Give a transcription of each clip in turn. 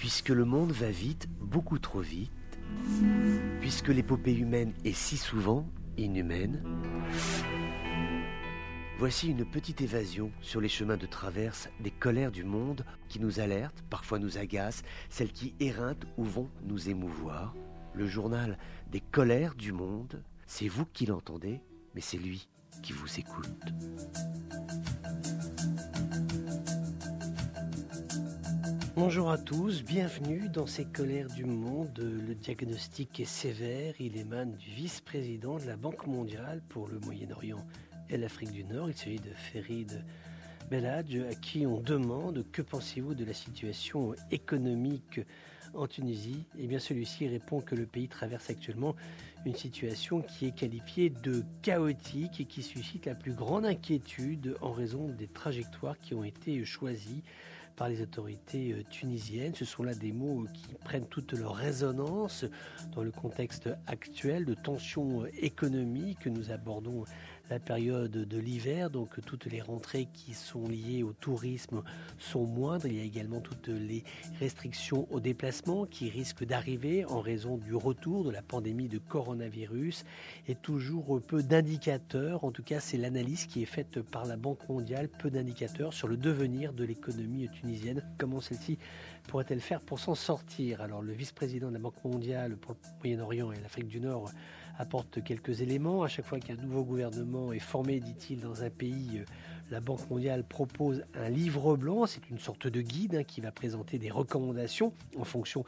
Puisque le monde va vite, beaucoup trop vite, puisque l'épopée humaine est si souvent inhumaine, voici une petite évasion sur les chemins de traverse des colères du monde qui nous alertent, parfois nous agacent, celles qui éreintent ou vont nous émouvoir. Le journal des colères du monde, c'est vous qui l'entendez, mais c'est lui qui vous écoute. Bonjour à tous, bienvenue dans ces colères du monde. Le diagnostic est sévère, il émane du vice-président de la Banque mondiale pour le Moyen-Orient et l'Afrique du Nord. Il s'agit de Ferid Belhadj, à qui on demande que pensez-vous de la situation économique en Tunisie? Eh bien, celui-ci répond que le pays traverse actuellement une situation qui est qualifiée de chaotique et qui suscite la plus grande inquiétude en raison des trajectoires qui ont été choisies par les autorités euh, tunisiennes. Ce sont là des mots qui prennent toute leur résonance dans le contexte actuel de tensions économiques. Nous abordons la période de l'hiver, donc toutes les rentrées qui sont liées au tourisme sont moindres. Il y a également toutes les restrictions au déplacement qui risquent d'arriver en raison du retour de la pandémie de coronavirus. Et toujours peu d'indicateurs, en tout cas c'est l'analyse qui est faite par la Banque mondiale, peu d'indicateurs sur le devenir de l'économie tunisienne, comment celle-ci pourrait-elle faire pour s'en sortir? Alors le vice-président de la Banque mondiale pour le Moyen-Orient et l'Afrique du Nord apporte quelques éléments. À chaque fois qu'un nouveau gouvernement est formé, dit-il, dans un pays, euh, la Banque mondiale propose un livre blanc. C'est une sorte de guide hein, qui va présenter des recommandations en fonction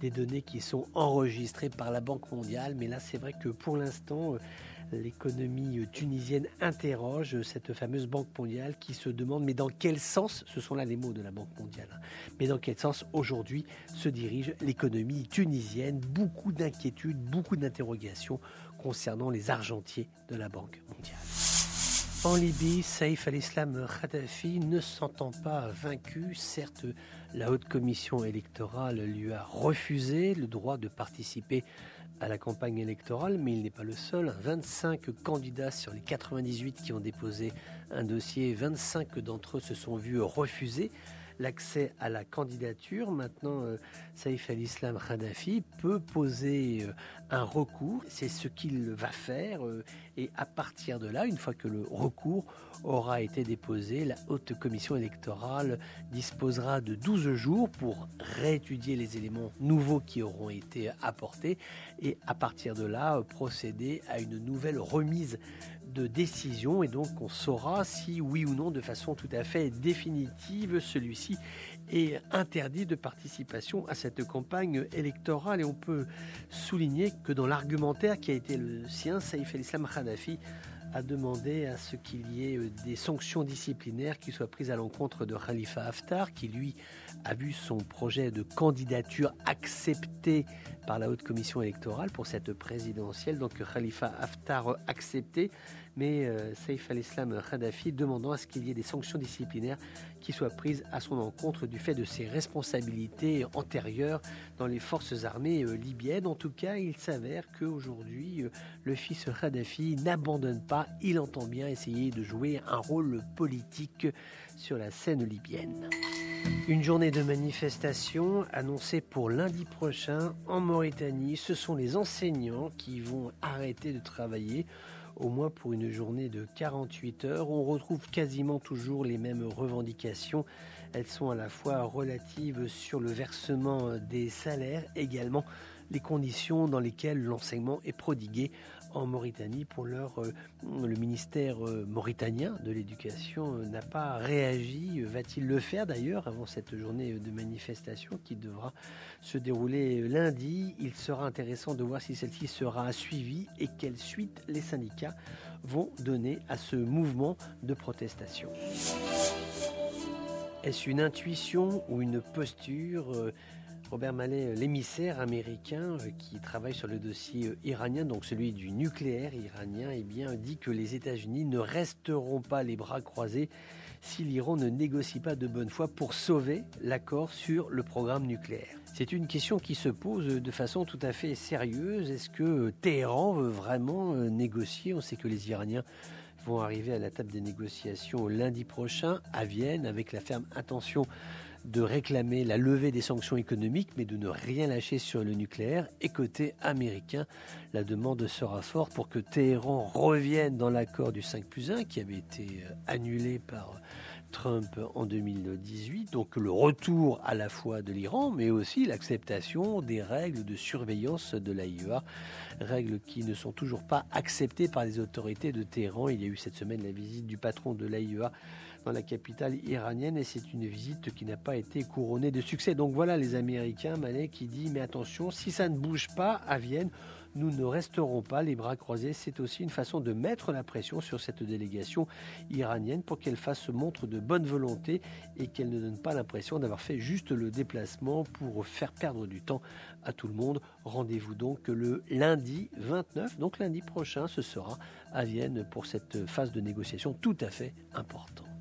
des données qui sont enregistrées par la Banque mondiale. Mais là, c'est vrai que pour l'instant, euh, l'économie tunisienne interroge cette fameuse Banque mondiale qui se demande mais dans quel sens, ce sont là les mots de la Banque mondiale, hein, mais dans quel sens aujourd'hui se dirige l'économie tunisienne? Beaucoup d'inquiétudes, beaucoup d'interrogations concernant les argentiers de la Banque mondiale. En Libye, Saïf al-Islam Kadhafi ne s'entend pas vaincu. Certes, la haute commission électorale lui a refusé le droit de participer à la campagne électorale, mais il n'est pas le seul. 25 candidats sur les 98 qui ont déposé un dossier, 25 d'entre eux se sont vus refuser l'accès à la candidature. Maintenant, euh, Saïf al-Islam Kadhafi peut poser euh, un recours. C'est ce qu'il va faire. Euh, et à partir de là, une fois que le recours aura été déposé, la haute commission électorale disposera de 12 jours pour réétudier les éléments nouveaux qui auront été apportés et à partir de là, procéder à une nouvelle remise de décision et donc on saura si oui ou non de façon tout à fait définitive celui-ci est interdit de participation à cette campagne électorale. Et on peut souligner que dans l'argumentaire qui a été le sien, Saïf el-Islam Khadafi a demandé à ce qu'il y ait euh, des sanctions disciplinaires qui soient prises à l'encontre de Khalifa Haftar, qui lui a vu son projet de candidature accepté par la haute commission électorale pour cette présidentielle. Donc Khalifa Haftar accepté, mais euh, Saif al-Islam Kadhafi demandant à ce qu'il y ait des sanctions disciplinaires qui soient prises à son encontre du fait de ses responsabilités antérieures dans les forces armées euh, libyennes. En tout cas, il s'avère qu'aujourd'hui, le fils Kadhafi n'abandonne pas il entend bien essayer de jouer un rôle politique sur la scène libyenne. Une journée de manifestation annoncée pour lundi prochain en Mauritanie. Ce sont les enseignants qui vont arrêter de travailler au moins pour une journée de 48 heures. On retrouve quasiment toujours les mêmes revendications. Elles sont à la fois relatives sur le versement des salaires, également les conditions dans lesquelles l'enseignement est prodigué en Mauritanie. Pour l'heure, euh, le ministère euh, mauritanien de l'éducation euh, n'a pas réagi. Va-t-il le faire d'ailleurs avant cette journée de manifestation qui devra se dérouler lundi? Il sera intéressant de voir si celle-ci sera suivie et quelle suite les syndicats vont donner à ce mouvement de protestation. Est-ce une intuition ou une posture Robert Mallet, euh, l'émissaire américain euh, qui travaille sur le dossier euh, iranien, donc celui du nucléaire iranien, eh dit que les États-Unis ne resteront pas les bras croisés si l'Iran ne négocie pas de bonne foi pour sauver l'accord sur le programme nucléaire. C'est une question qui se pose de façon tout à fait sérieuse. Est-ce que Téhéran veut vraiment négocier? On sait que les Iraniens vont arriver à la table des négociations lundi prochain à Vienne avec la ferme intention de réclamer la levée des sanctions économiques, mais de ne rien lâcher sur le nucléaire. Et côté américain, la demande sera forte pour que Téhéran revienne dans l'accord du 5 plus 1 qui avait été euh, annulé par Trump en 2018, donc le retour à la fois de l'Iran, mais aussi l'acceptation des règles de surveillance de l'AIEA, règles qui ne sont toujours pas acceptées par les autorités de Téhéran. Il y a eu cette semaine la visite du patron de l'AIEA dans la capitale iranienne et c'est une visite qui n'a pas été couronnée de succès. Donc voilà les Américains, Manet qui dit mais attention, si ça ne bouge pas à Vienne, nous ne resterons pas les bras croisés. C'est aussi une façon de mettre la pression sur cette délégation iranienne pour qu'elle fasse montre de bonne volonté et qu'elle ne donne pas l'impression d'avoir fait juste le déplacement pour faire perdre du temps à tout le monde. Rendez-vous donc le lundi 29, donc lundi prochain, ce sera à Vienne pour cette phase de négociation tout à fait importante.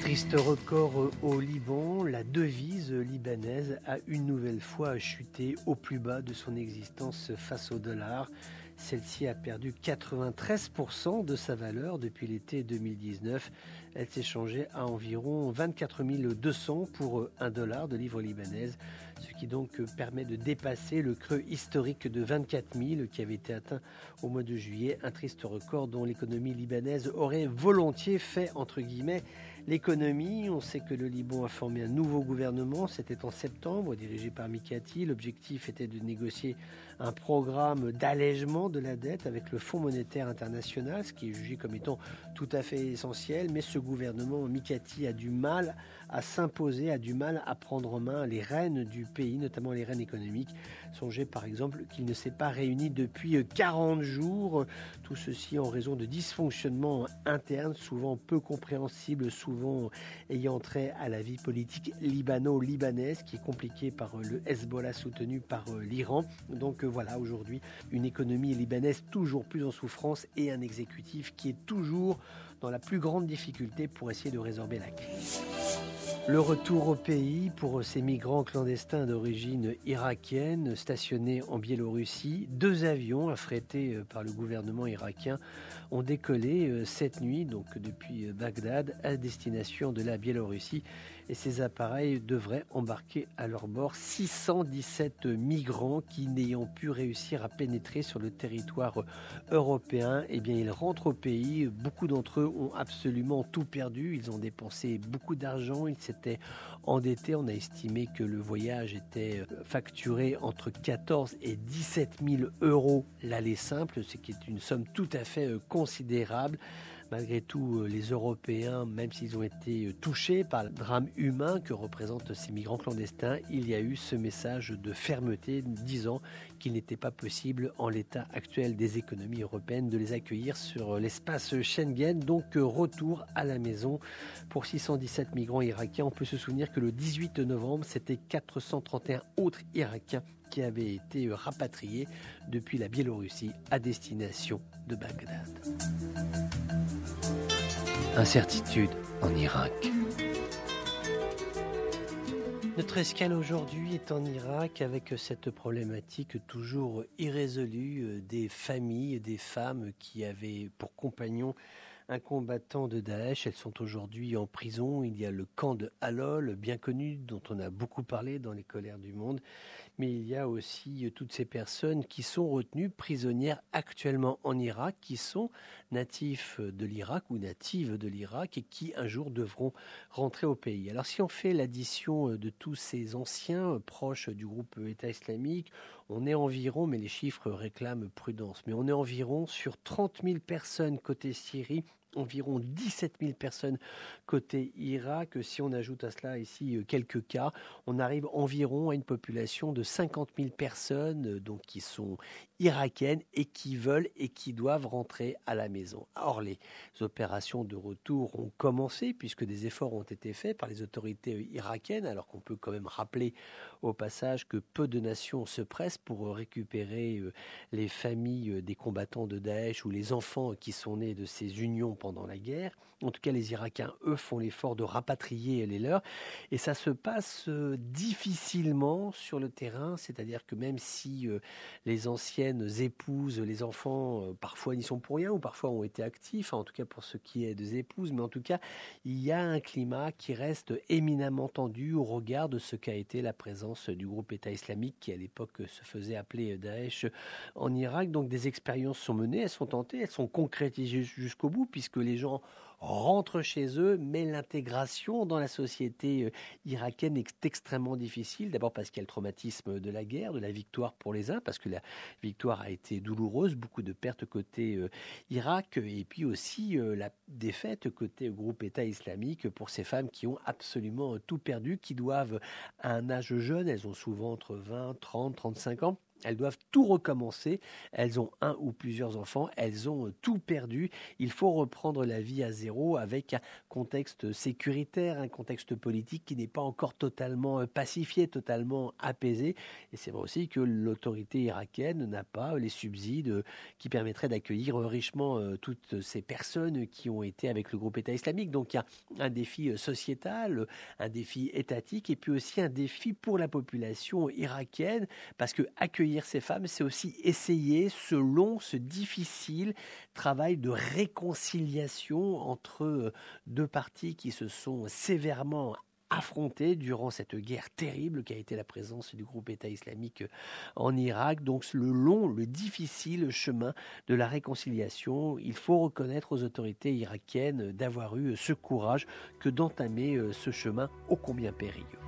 Triste record au Liban, la devise libanaise a une nouvelle fois chuté au plus bas de son existence face au dollar. Celle-ci a perdu 93% de sa valeur depuis l'été 2019. Elle s'est changée à environ 24 200 pour un dollar de livre libanaise, ce qui donc permet de dépasser le creux historique de 24 000 qui avait été atteint au mois de juillet. Un triste record dont l'économie libanaise aurait volontiers fait, entre guillemets, L'économie, on sait que le Liban a formé un nouveau gouvernement, c'était en septembre, dirigé par Mikati. L'objectif était de négocier un programme d'allègement de la dette avec le Fonds monétaire international, ce qui est jugé comme étant tout à fait essentiel. Mais ce gouvernement, Mikati, a du mal à s'imposer, a du mal à prendre en main les rênes du pays, notamment les rênes économiques. Songez par exemple qu'il ne s'est pas réuni depuis 40 jours, tout ceci en raison de dysfonctionnements internes, souvent peu compréhensibles, souvent ayant trait à la vie politique libano-libanaise, qui est compliquée par le Hezbollah soutenu par euh, l'Iran. Donc voilà, aujourd'hui, une économie libanaise toujours plus en souffrance et un exécutif qui est toujours dans la plus grande difficulté pour essayer de résorber la crise. Le retour au pays pour ces migrants clandestins d'origine irakienne stationnés en Biélorussie. Deux avions affrétés euh, par le gouvernement irakien ont décollé euh, cette nuit, donc depuis euh, Bagdad, à destination de la Biélorussie et ces appareils devraient embarquer à leur bord 617 migrants qui, n'ayant pu réussir à pénétrer sur le territoire européen, eh bien, ils rentrent au pays. Beaucoup d'entre eux ont absolument tout perdu. Ils ont dépensé beaucoup d'argent. Ils s'étaient endettés. On a estimé que le voyage était facturé entre 14 et 17 000 euros l'aller simple, ce qui est une somme tout à fait considérable malgré tout, euh, les Européens, même s'ils ont été euh, touchés par le drame humain que représentent ces migrants clandestins, il y a eu ce message de fermeté disant qu'il n'était pas possible, en l'état actuel des économies européennes, de les accueillir sur euh, l'espace Schengen. Donc, retour à la maison pour 617 migrants irakiens. On peut se souvenir que le 18 novembre, c'était 431 autres Irakiens qui avaient été rapatriés depuis la Biélorussie à destination de Bagdad. Incertitude en Irak. Notre escale aujourd'hui est en Irak avec cette problématique toujours irrésolue euh, des familles, des femmes qui avaient pour compagnon un combattant de Daesh. Elles sont aujourd'hui en prison. Il y a le camp de Halol, bien connu, dont on a beaucoup parlé dans les colères du monde. Mais il y a aussi euh, toutes ces personnes qui sont retenues prisonnières actuellement en Irak, qui sont natifs de l'Irak ou natives de l'Irak et qui un jour devront rentrer au pays. Alors si on fait l'addition euh, de tous ces anciens euh, proches du groupe État islamique, on est environ, mais les chiffres réclament prudence, mais on est environ sur 30 000 personnes côté Syrie environ 17 000 personnes côté Irak. Si on ajoute à cela ici euh, quelques cas, on arrive environ à une population de 50 000 personnes euh, donc qui sont irakiennes et qui veulent et qui doivent rentrer à la maison. Or, les opérations de retour ont commencé puisque des efforts ont été faits par les autorités euh, irakiennes, alors qu'on peut quand même rappeler au passage que peu de nations se pressent pour récupérer les familles des combattants de Daesh ou les enfants qui sont nés de ces unions pendant la guerre. En tout cas, les Irakiens, eux, font l'effort de rapatrier les leurs. Et ça se passe euh, difficilement sur le terrain, c'est-à-dire que même si euh, les épousent les enfants, euh, parfois n'y sont pour rien ou parfois ont été actifs, en tout cas pour ce qui est des épouses, mais en tout cas, il y a un climat qui reste éminemment tendu au regard de ce qu'a été la présence du groupe État islamique qui à l'époque se faisait appeler Daesh en Irak. Donc des expériences sont menées, elles sont tentées, elles sont concrétisées jusqu'au bout puisque les gens rentrent chez eux, mais l'intégration dans la société euh, irakienne est extrêmement difficile. D'abord parce qu'il y a le traumatisme de la guerre, de la victoire pour les uns, parce que la victoire a été douloureuse, beaucoup de pertes côté euh, Irak, et puis aussi euh, la défaite côté groupe État islamique pour ces femmes qui ont absolument tout perdu, qui doivent à un âge jeune, elles ont souvent entre 20, 30, 35 ans, elles doivent tout recommencer. Elles ont un ou plusieurs enfants. Elles ont tout perdu. Il faut reprendre la vie à zéro avec un contexte sécuritaire, un contexte politique qui n'est pas encore totalement euh, pacifié, totalement apaisé. Et c'est vrai aussi que l'autorité irakienne n'a pas les subsides qui permettraient d'accueillir richement euh, toutes ces personnes qui ont été avec le groupe État islamique. Donc il y a un défi euh, sociétal, un défi étatique et puis aussi un défi pour la population irakienne parce que accueillir ces femmes, c'est aussi essayer ce long, ce difficile travail de réconciliation entre euh, deux parties qui se sont sévèrement affrontés durant cette guerre terrible qui a été la présence du groupe État islamique en Irak. Donc le long, le difficile chemin de la réconciliation, il faut reconnaître aux autorités irakiennes d'avoir eu ce courage que d'entamer euh, ce chemin ô combien périlleux.